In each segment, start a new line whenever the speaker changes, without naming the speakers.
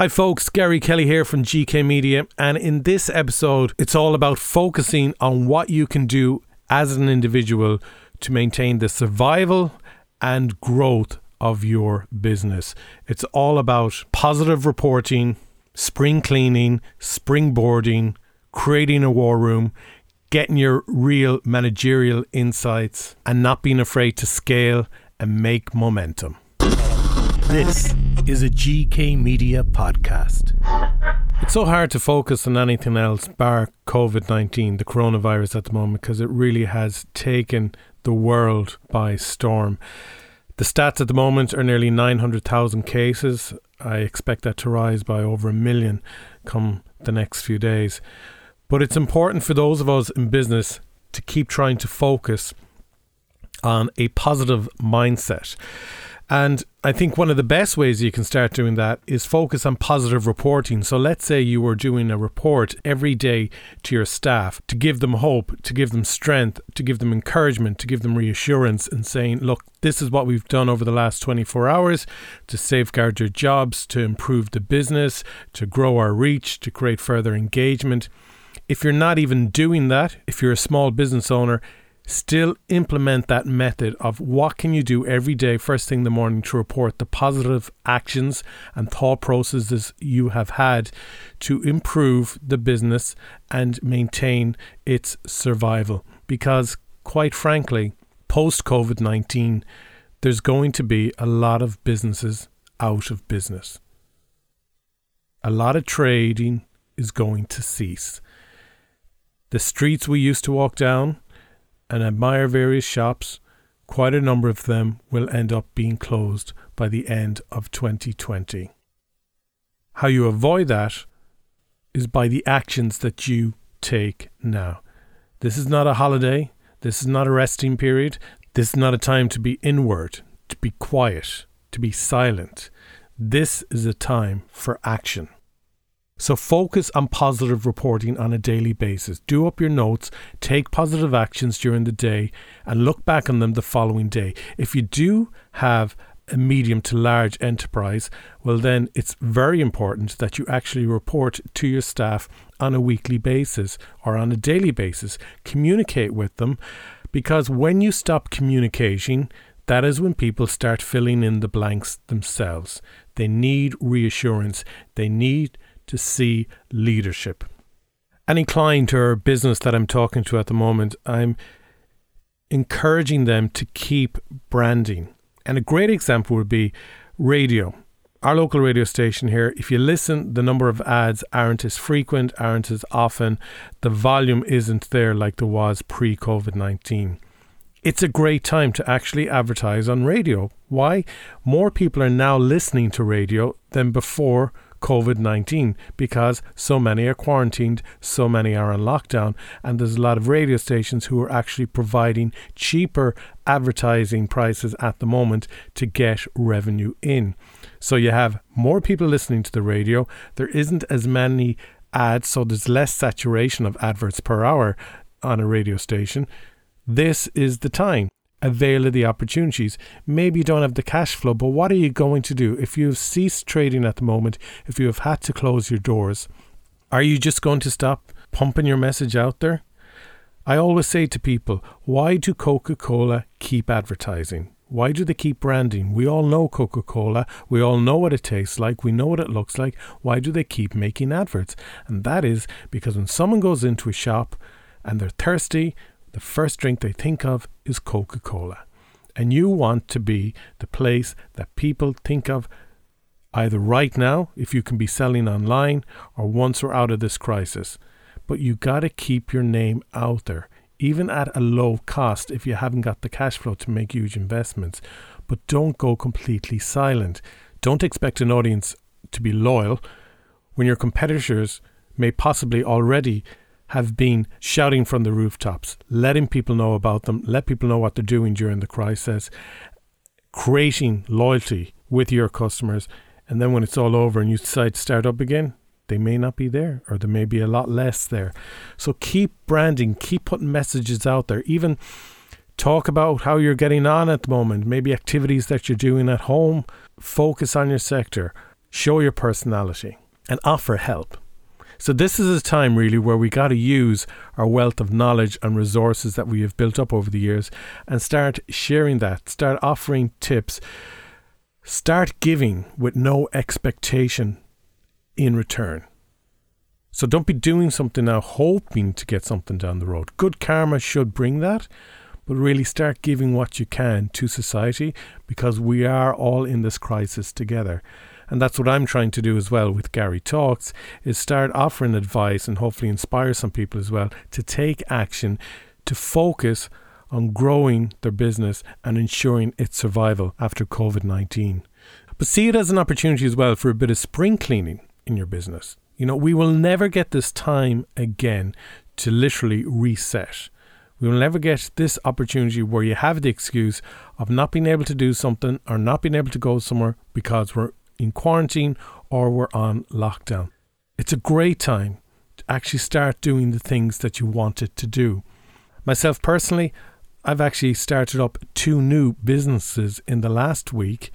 Hi, folks. Gary Kelly here from GK Media. And in this episode, it's all about focusing on what you can do as an individual to maintain the survival and growth of your business. It's all about positive reporting, spring cleaning, springboarding, creating a war room, getting your real managerial insights, and not being afraid to scale and make momentum. This is a GK Media podcast. It's so hard to focus on anything else bar COVID 19, the coronavirus at the moment, because it really has taken the world by storm. The stats at the moment are nearly 900,000 cases. I expect that to rise by over a million come the next few days. But it's important for those of us in business to keep trying to focus on a positive mindset. And I think one of the best ways you can start doing that is focus on positive reporting. So let's say you were doing a report every day to your staff to give them hope, to give them strength, to give them encouragement, to give them reassurance and saying, look, this is what we've done over the last 24 hours to safeguard your jobs, to improve the business, to grow our reach, to create further engagement. If you're not even doing that, if you're a small business owner, still implement that method of what can you do every day first thing in the morning to report the positive actions and thought processes you have had to improve the business and maintain its survival. Because quite frankly post COVID-19 there's going to be a lot of businesses out of business. A lot of trading is going to cease. The streets we used to walk down and admire various shops, quite a number of them will end up being closed by the end of 2020. How you avoid that is by the actions that you take now. This is not a holiday. This is not a resting period. This is not a time to be inward, to be quiet, to be silent. This is a time for action. So focus on positive reporting on a daily basis. Do up your notes, take positive actions during the day, and look back on them the following day. If you do have a medium to large enterprise, well, then it's very important that you actually report to your staff on a weekly basis or on a daily basis. Communicate with them because when you stop communicating, that is when people start filling in the blanks themselves. They need reassurance. They need to see leadership. Any client or business that I'm talking to at the moment, I'm encouraging them to keep branding. And a great example would be radio. Our local radio station here, if you listen, the number of ads aren't as frequent, aren't as often. The volume isn't there like there was pre COVID 19 it's a great time to actually advertise on radio. Why? More people are now listening to radio than before COVID 19 because so many are quarantined, so many are on lockdown, and there's a lot of radio stations who are actually providing cheaper advertising prices at the moment to get revenue in. So you have more people listening to the radio, there isn't as many ads, so there's less saturation of adverts per hour on a radio station. This is the time avail of the opportunities. Maybe you don't have the cash flow, but what are you going to do if you've ceased trading at the moment, if you have had to close your doors? Are you just going to stop pumping your message out there? I always say to people, why do Coca Cola keep advertising? Why do they keep branding? We all know Coca Cola. We all know what it tastes like. We know what it looks like. Why do they keep making adverts? And that is because when someone goes into a shop and they're thirsty, the first drink they think of is Coca Cola. And you want to be the place that people think of either right now, if you can be selling online, or once we're out of this crisis. But you got to keep your name out there, even at a low cost if you haven't got the cash flow to make huge investments. But don't go completely silent. Don't expect an audience to be loyal when your competitors may possibly already have been shouting from the rooftops, letting people know about them, let people know what they're doing during the crisis, creating loyalty with your customers. And then when it's all over and you decide to start up again, they may not be there or there may be a lot less there. So keep branding, keep putting messages out there, even talk about how you're getting on at the moment, maybe activities that you're doing at home, focus on your sector. show your personality, and offer help. So, this is a time really where we got to use our wealth of knowledge and resources that we have built up over the years and start sharing that, start offering tips, start giving with no expectation in return. So, don't be doing something now hoping to get something down the road. Good karma should bring that, but really start giving what you can to society because we are all in this crisis together. And that's what I'm trying to do as well with Gary Talks is start offering advice and hopefully inspire some people as well to take action to focus on growing their business and ensuring its survival after COVID-19. But see it as an opportunity as well for a bit of spring cleaning in your business. You know, we will never get this time again to literally reset. We will never get this opportunity where you have the excuse of not being able to do something or not being able to go somewhere because we're in quarantine or we're on lockdown. It's a great time to actually start doing the things that you wanted to do. Myself personally, I've actually started up two new businesses in the last week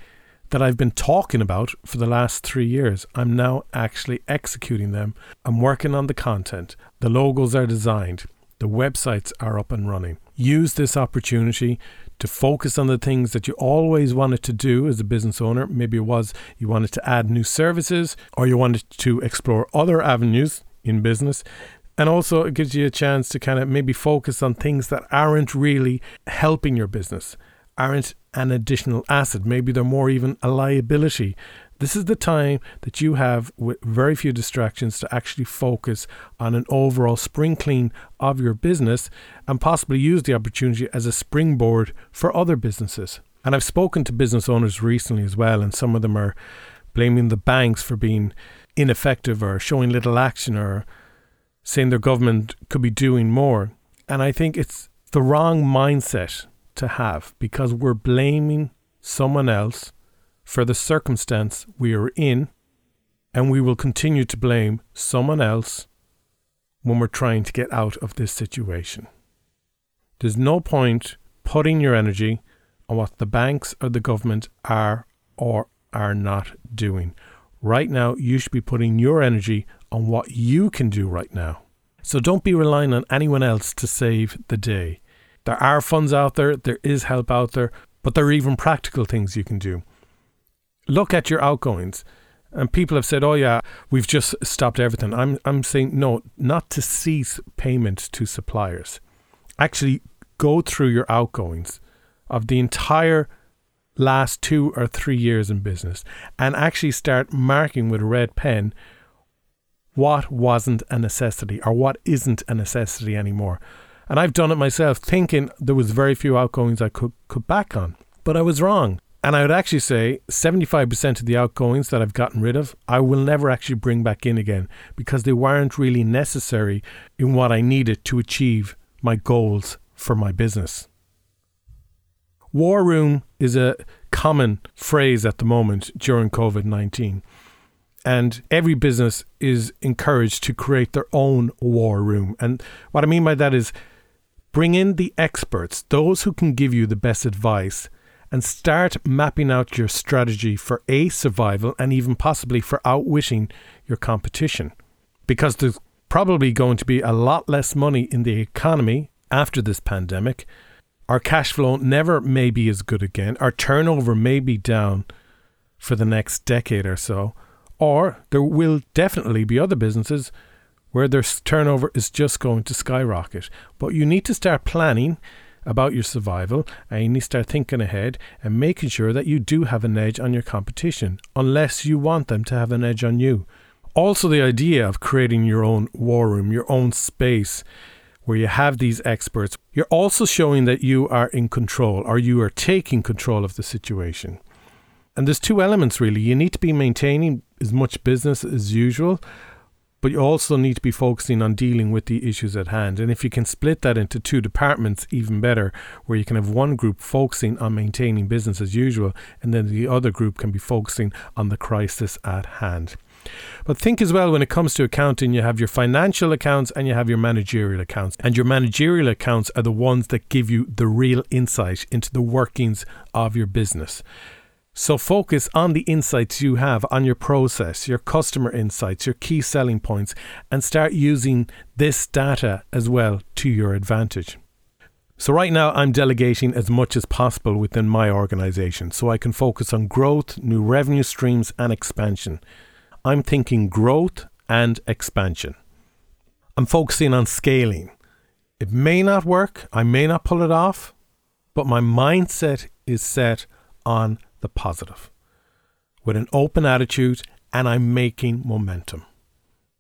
that I've been talking about for the last three years. I'm now actually executing them. I'm working on the content. The logos are designed. The websites are up and running. Use this opportunity to focus on the things that you always wanted to do as a business owner. Maybe it was you wanted to add new services or you wanted to explore other avenues in business. And also, it gives you a chance to kind of maybe focus on things that aren't really helping your business, aren't an additional asset. Maybe they're more even a liability this is the time that you have, with very few distractions, to actually focus on an overall spring clean of your business and possibly use the opportunity as a springboard for other businesses. And I've spoken to business owners recently as well, and some of them are blaming the banks for being ineffective or showing little action or saying their government could be doing more. And I think it's the wrong mindset to have because we're blaming someone else for the circumstance we are in, and we will continue to blame someone else when we're trying to get out of this situation. There's no point putting your energy on what the banks or the government are or are not doing. Right now, you should be putting your energy on what you can do right now. So don't be relying on anyone else to save the day. There are funds out there, there is help out there, but there are even practical things you can do look at your outgoings. And people have said, "Oh yeah, we've just stopped everything." I'm I'm saying no, not to cease payment to suppliers. Actually, go through your outgoings of the entire last two or three years in business and actually start marking with a red pen what wasn't a necessity or what isn't a necessity anymore. And I've done it myself, thinking there was very few outgoings I could cut back on, but I was wrong. And I would actually say 75% of the outgoings that I've gotten rid of, I will never actually bring back in again because they weren't really necessary in what I needed to achieve my goals for my business. War room is a common phrase at the moment during COVID 19. And every business is encouraged to create their own war room. And what I mean by that is bring in the experts, those who can give you the best advice and start mapping out your strategy for A, survival, and even possibly for outwitting your competition. Because there's probably going to be a lot less money in the economy after this pandemic. Our cash flow never may be as good again. Our turnover may be down for the next decade or so. Or there will definitely be other businesses where their turnover is just going to skyrocket. But you need to start planning about your survival and you need to start thinking ahead and making sure that you do have an edge on your competition, unless you want them to have an edge on you. Also, the idea of creating your own war room, your own space where you have these experts, you're also showing that you are in control or you are taking control of the situation. And there's two elements really. You need to be maintaining as much business as usual, but you also need to be focusing on dealing with the issues at hand. And if you can split that into two departments, even better, where you can have one group focusing on maintaining business as usual, and then the other group can be focusing on the crisis at hand. But think as well when it comes to accounting, you have your financial accounts and you have your managerial accounts. And your managerial accounts are the ones that give you the real insight into the workings of your business. So focus on the insights you have on your process, your customer insights, your key selling points, and start using this data as well to your advantage. So, right now, I'm delegating as much as possible within my organization so I can focus on growth, new revenue streams, and expansion. I'm thinking growth and expansion. I'm focusing on scaling. It may not work, I may not pull it off, but my mindset is set on the positive with an open attitude and I'm making momentum.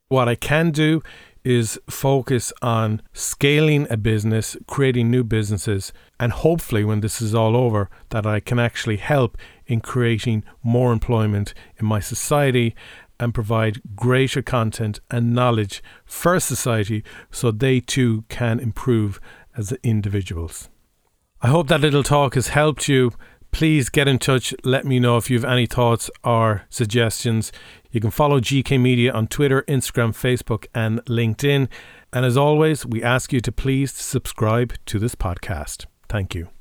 What I can do is focus on scaling a business, creating new businesses, and hopefully, when this is all over, that I can actually help in creating more employment in my society and provide greater content and knowledge for society so they too can improve as individuals. I hope that little talk has helped you please get in touch. Let me know if you have any thoughts or suggestions. You can follow GK Media on Twitter, Instagram, Facebook, and LinkedIn. And as always, we ask you to please subscribe to this podcast. Thank you.